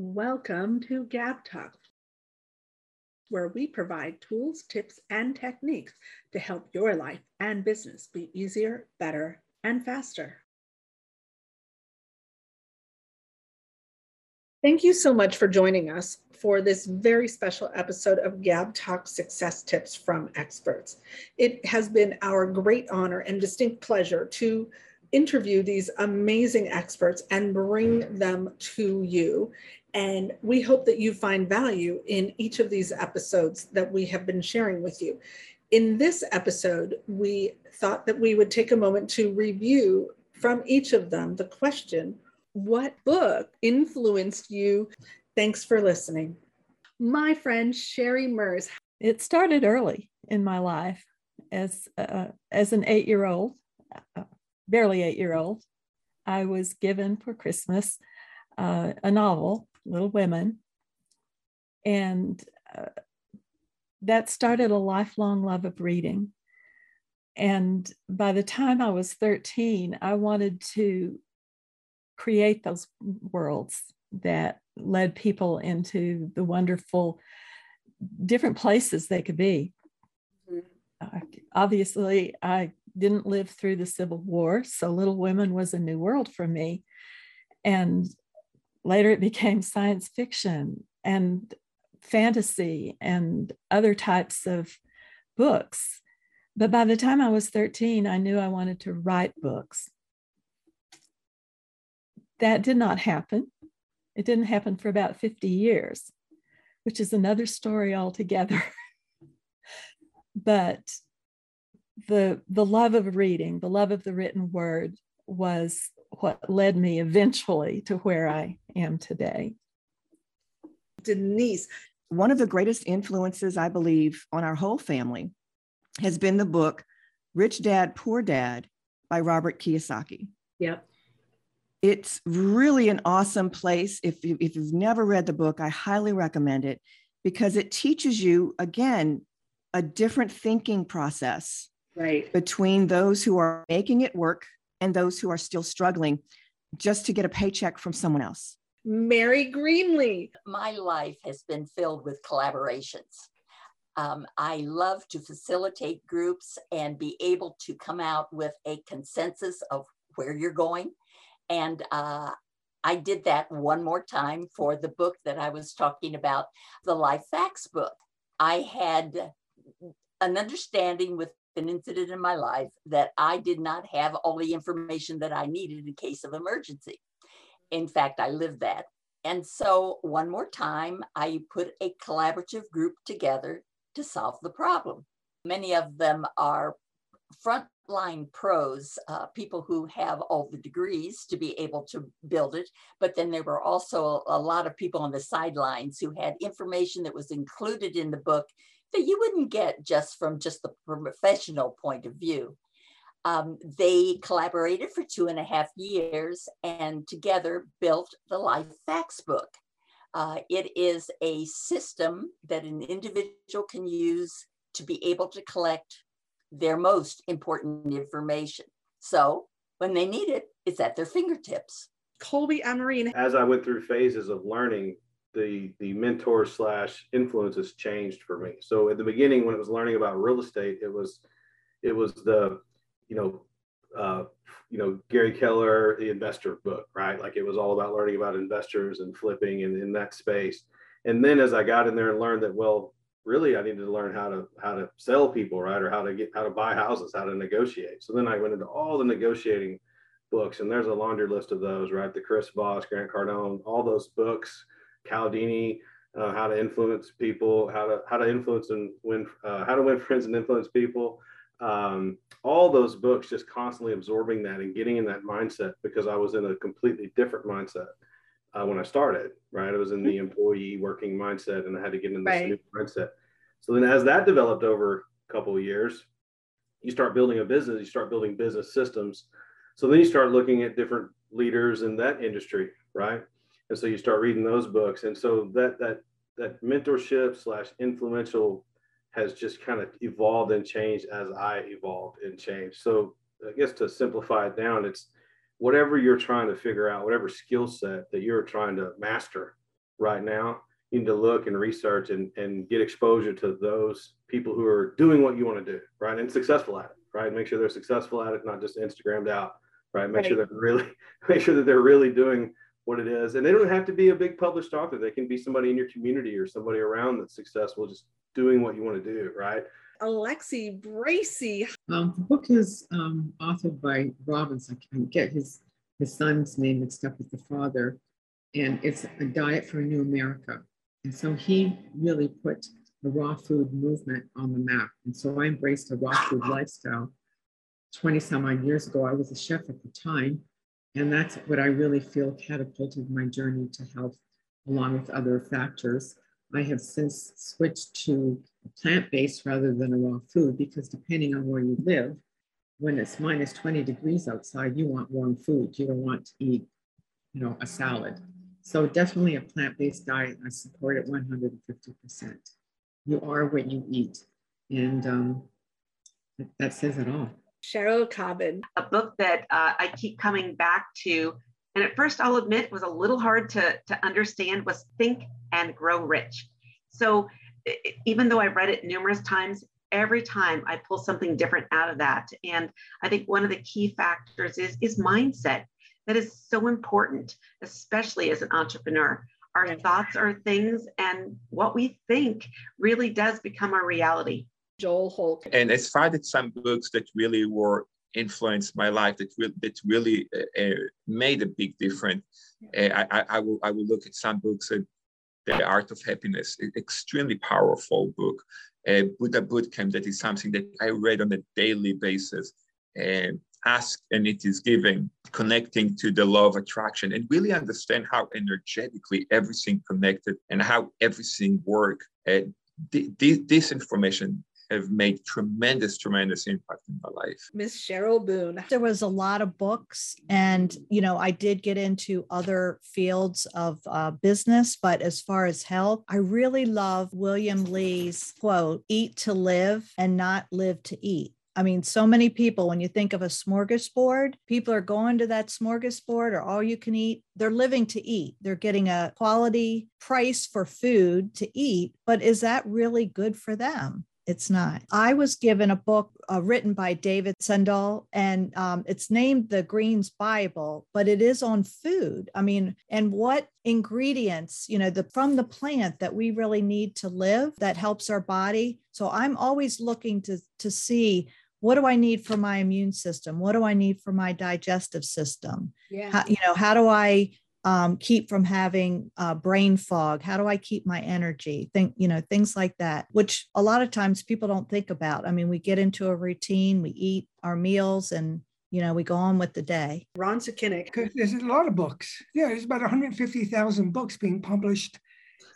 Welcome to Gab Talk, where we provide tools, tips, and techniques to help your life and business be easier, better, and faster. Thank you so much for joining us for this very special episode of Gab Talk Success Tips from Experts. It has been our great honor and distinct pleasure to interview these amazing experts and bring them to you and we hope that you find value in each of these episodes that we have been sharing with you. In this episode, we thought that we would take a moment to review from each of them the question What book influenced you? Thanks for listening. My friend Sherry Mers. It started early in my life as, uh, as an eight year old, uh, barely eight year old. I was given for Christmas uh, a novel Little Women. And uh, that started a lifelong love of reading. And by the time I was 13, I wanted to create those worlds that led people into the wonderful different places they could be. Mm-hmm. Uh, obviously, I didn't live through the Civil War, so Little Women was a new world for me. And Later, it became science fiction and fantasy and other types of books. But by the time I was 13, I knew I wanted to write books. That did not happen. It didn't happen for about 50 years, which is another story altogether. but the, the love of reading, the love of the written word was what led me eventually to where I am today. Denise. One of the greatest influences, I believe, on our whole family has been the book Rich Dad, Poor Dad by Robert Kiyosaki. Yep. It's really an awesome place. If, you, if you've never read the book, I highly recommend it because it teaches you, again, a different thinking process right. between those who are making it work and those who are still struggling just to get a paycheck from someone else. Mary Greenlee. My life has been filled with collaborations. Um, I love to facilitate groups and be able to come out with a consensus of where you're going. And uh, I did that one more time for the book that I was talking about, the Life Facts book. I had an understanding with an incident in my life that I did not have all the information that I needed in case of emergency. In fact, I lived that. And so, one more time, I put a collaborative group together to solve the problem. Many of them are frontline pros, uh, people who have all the degrees to be able to build it. But then there were also a lot of people on the sidelines who had information that was included in the book that you wouldn't get just from just the professional point of view. Um, they collaborated for two and a half years and together built the Life Facts book. Uh, it is a system that an individual can use to be able to collect their most important information. So when they need it, it's at their fingertips. Colby Amarine. As I went through phases of learning, the the mentor slash influences changed for me. So at the beginning, when it was learning about real estate, it was it was the you know uh, you know Gary Keller, the investor book, right? Like it was all about learning about investors and flipping and in that space. And then as I got in there and learned that, well, really I needed to learn how to how to sell people, right, or how to get how to buy houses, how to negotiate. So then I went into all the negotiating books, and there's a laundry list of those, right? The Chris Voss, Grant Cardone, all those books Cialdini, uh, how to influence people, how to how to influence and win, uh, how to win friends and influence people. Um, all those books, just constantly absorbing that and getting in that mindset because I was in a completely different mindset uh, when I started. Right, I was in the mm-hmm. employee working mindset, and I had to get in this right. new mindset. So then, as that developed over a couple of years, you start building a business. You start building business systems. So then you start looking at different leaders in that industry, right? And so you start reading those books and so that that that mentorship slash influential has just kind of evolved and changed as i evolved and changed so i guess to simplify it down it's whatever you're trying to figure out whatever skill set that you're trying to master right now, you need to look and research and, and get exposure to those people who are doing what you want to do, right? And successful at it, right? Make sure they're successful at it, not just Instagrammed out, right? Make right. sure they're really, make sure that they're really doing what it is. And they don't have to be a big published author. They can be somebody in your community or somebody around that's successful, just doing what you want to do, right? Alexi Bracy. Um, the book is um, authored by Robbins. I can get his his son's name mixed up with the father, and it's a diet for a new America. And so he really put the raw food movement on the map. And so I embraced a raw food lifestyle. 20 some odd years ago, I was a chef at the time. And that's what I really feel catapulted my journey to health, along with other factors. I have since switched to plant based rather than a raw food because depending on where you live, when it's minus 20 degrees outside, you want warm food. You don't want to eat, you know, a salad. So definitely a plant-based diet. I support it 150%. You are what you eat. And um, that says it all. Cheryl Cobbin. A book that uh, I keep coming back to, and at first I'll admit was a little hard to, to understand, was Think and Grow Rich. So even though I've read it numerous times, every time I pull something different out of that. And I think one of the key factors is, is mindset. That is so important, especially as an entrepreneur. Our thoughts are things, and what we think really does become our reality. Joel Holt. And as far as some books that really were influenced my life, that, re- that really uh, uh, made a big difference, uh, I, I, I, will, I will look at some books uh, the Art of Happiness, extremely powerful book. Uh, Buddha Bootcamp, that is something that I read on a daily basis. And ask and it is giving, connecting to the law of attraction and really understand how energetically everything connected and how everything work. Uh, th- th- this information have made tremendous, tremendous impact in my life. Miss Cheryl Boone. There was a lot of books, and you know, I did get into other fields of uh, business, but as far as health, I really love William Lee's quote: "Eat to live, and not live to eat." I mean, so many people, when you think of a smorgasbord, people are going to that smorgasbord or all you can eat. They're living to eat. They're getting a quality price for food to eat, but is that really good for them? It's not. I was given a book uh, written by David Sandel, and um, it's named The Greens Bible, but it is on food. I mean, and what ingredients, you know, the from the plant that we really need to live that helps our body. So I'm always looking to to see what do I need for my immune system? What do I need for my digestive system? Yeah. How, you know, how do I um, keep from having uh, brain fog? How do I keep my energy? Think, you know, things like that, which a lot of times people don't think about. I mean, we get into a routine, we eat our meals, and you know, we go on with the day. Ron Sukenick. There's a lot of books. Yeah, there's about 150,000 books being published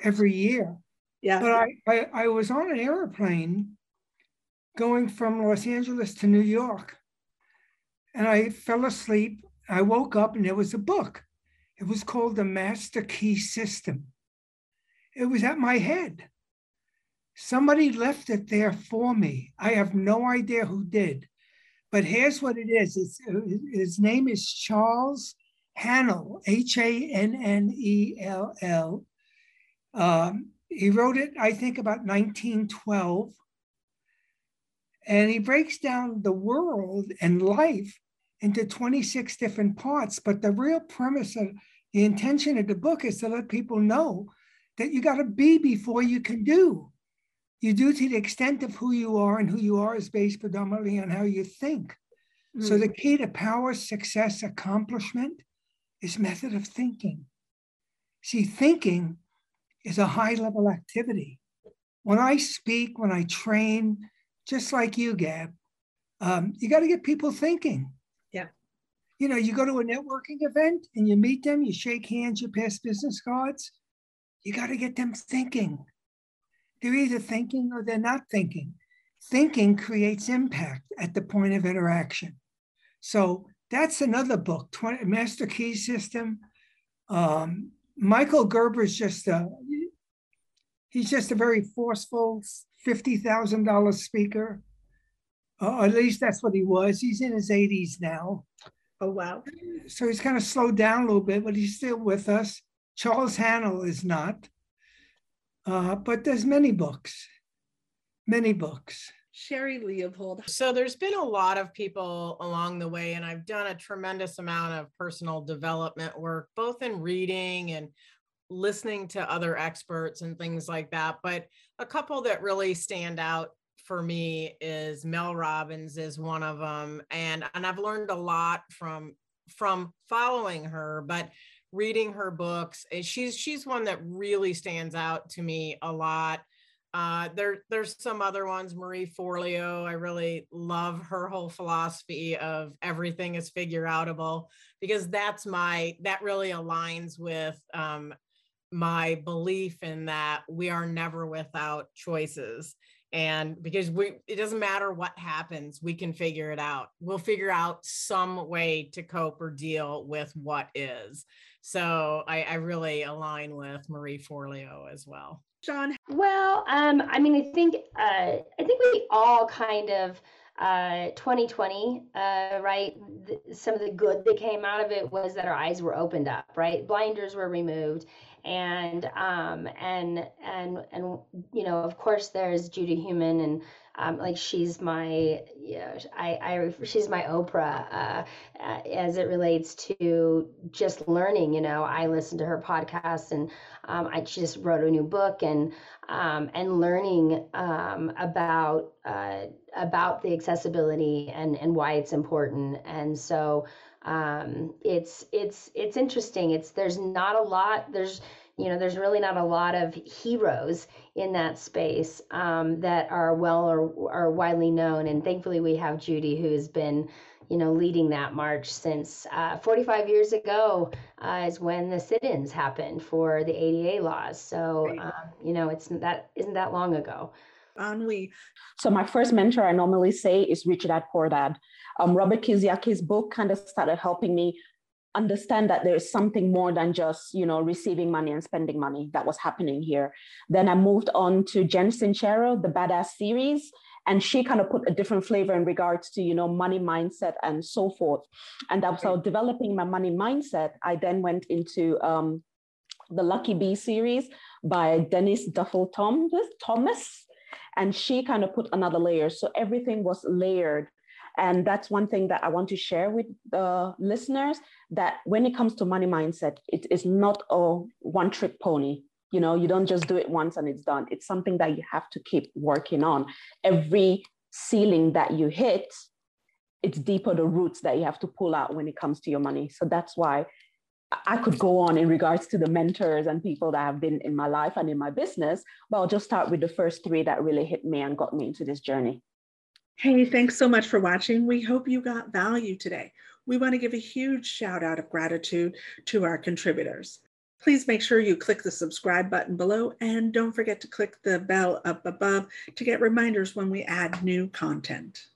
every year. Yeah. But I, I, I was on an airplane going from Los Angeles to New York, and I fell asleep. I woke up and there was a book. It was called the Master Key System. It was at my head. Somebody left it there for me. I have no idea who did. But here's what it is it's, his name is Charles Haanel, H A N N E L L. Um, he wrote it, I think, about 1912. And he breaks down the world and life into 26 different parts. But the real premise of the intention of the book is to let people know that you got to be before you can do. You do to the extent of who you are, and who you are is based predominantly on how you think. Mm. So the mm. key to power, success, accomplishment is method of thinking. See, thinking is a high level activity. When I speak, when I train, just like you, Gab, um, you got to get people thinking you know, you go to a networking event and you meet them, you shake hands, you pass business cards. You got to get them thinking. They're either thinking or they're not thinking. Thinking creates impact at the point of interaction. So that's another book, 20, Master Key System. Um, Michael Gerber is just a, he's just a very forceful $50,000 speaker. Uh, at least that's what he was. He's in his 80s now. Oh, wow. So he's kind of slowed down a little bit, but he's still with us. Charles Haanel is not. Uh, but there's many books, many books. Sherry Leopold. So there's been a lot of people along the way, and I've done a tremendous amount of personal development work, both in reading and listening to other experts and things like that. But a couple that really stand out for me is Mel Robbins is one of them, and and I've learned a lot from from following her, but reading her books. Eh, she's she's one that really stands out to me a lot. Uh, there there's some other ones. Marie Forleo. I really love her whole philosophy of everything is figure outable because that's my that really aligns with um, my belief in that we are never without choices and because we it doesn't matter what happens we can figure it out. We'll figure out some way to cope or deal with what is. So i, I really align with marie forleo as well. John well um i mean i think uh i think we all kind of uh 2020 uh right? Some of the good that came out of it was that our eyes were opened up right? Blinders were removed and um, and and and you know, of course, there's Judy Heumann, and um, like she's my, you know, I, I she's my Oprah uh, uh, as it relates to just learning. You know, I listen to her podcast, and um, I she just wrote a new book, and um, and learning um, about uh, about the accessibility and and why it's important, and so um, it's it's it's interesting. It's there's not a lot. There's you know there's really not a lot of heroes in that space um, that are well or are widely known. And thankfully, we have Judy who has been you know leading that march since uh, 45 years ago uh, is when the sit-ins happened for the ADA laws. So um, you know it's that isn't that long ago. Anwi. So my first mentor, I normally say, is Rich Dad Poor Dad. Um, Robert Kiyosaki's book kind of started helping me understand that there's something more than just you know receiving money and spending money that was happening here. Then i moved on to jen sincero the badass series and she kind of put a different flavor in regards to you know money mindset and so forth. And that was how developing my money mindset i then went into um, the lucky bee series by denise duffield-thomas thomas and she kind of put another layer. So everything was layered and that's one thing that I want to share with the listeners that when it comes to money mindset, it is not a one trick pony. You know, you don't just do it once and it's done. It's something that you have to keep working on. Every ceiling that you hit, it's deeper the roots that you have to pull out when it comes to your money. So that's why I could go on in regards to the mentors and people that have been in my life and in my business, but I'll just start with the first three that really hit me and got me into this journey. Hey, thanks so much for watching. We hope you got value today. We want to give a huge shout out of gratitude to our contributors. Please make sure you click the subscribe button below and don't forget to click the bell up above to get reminders when we add new content.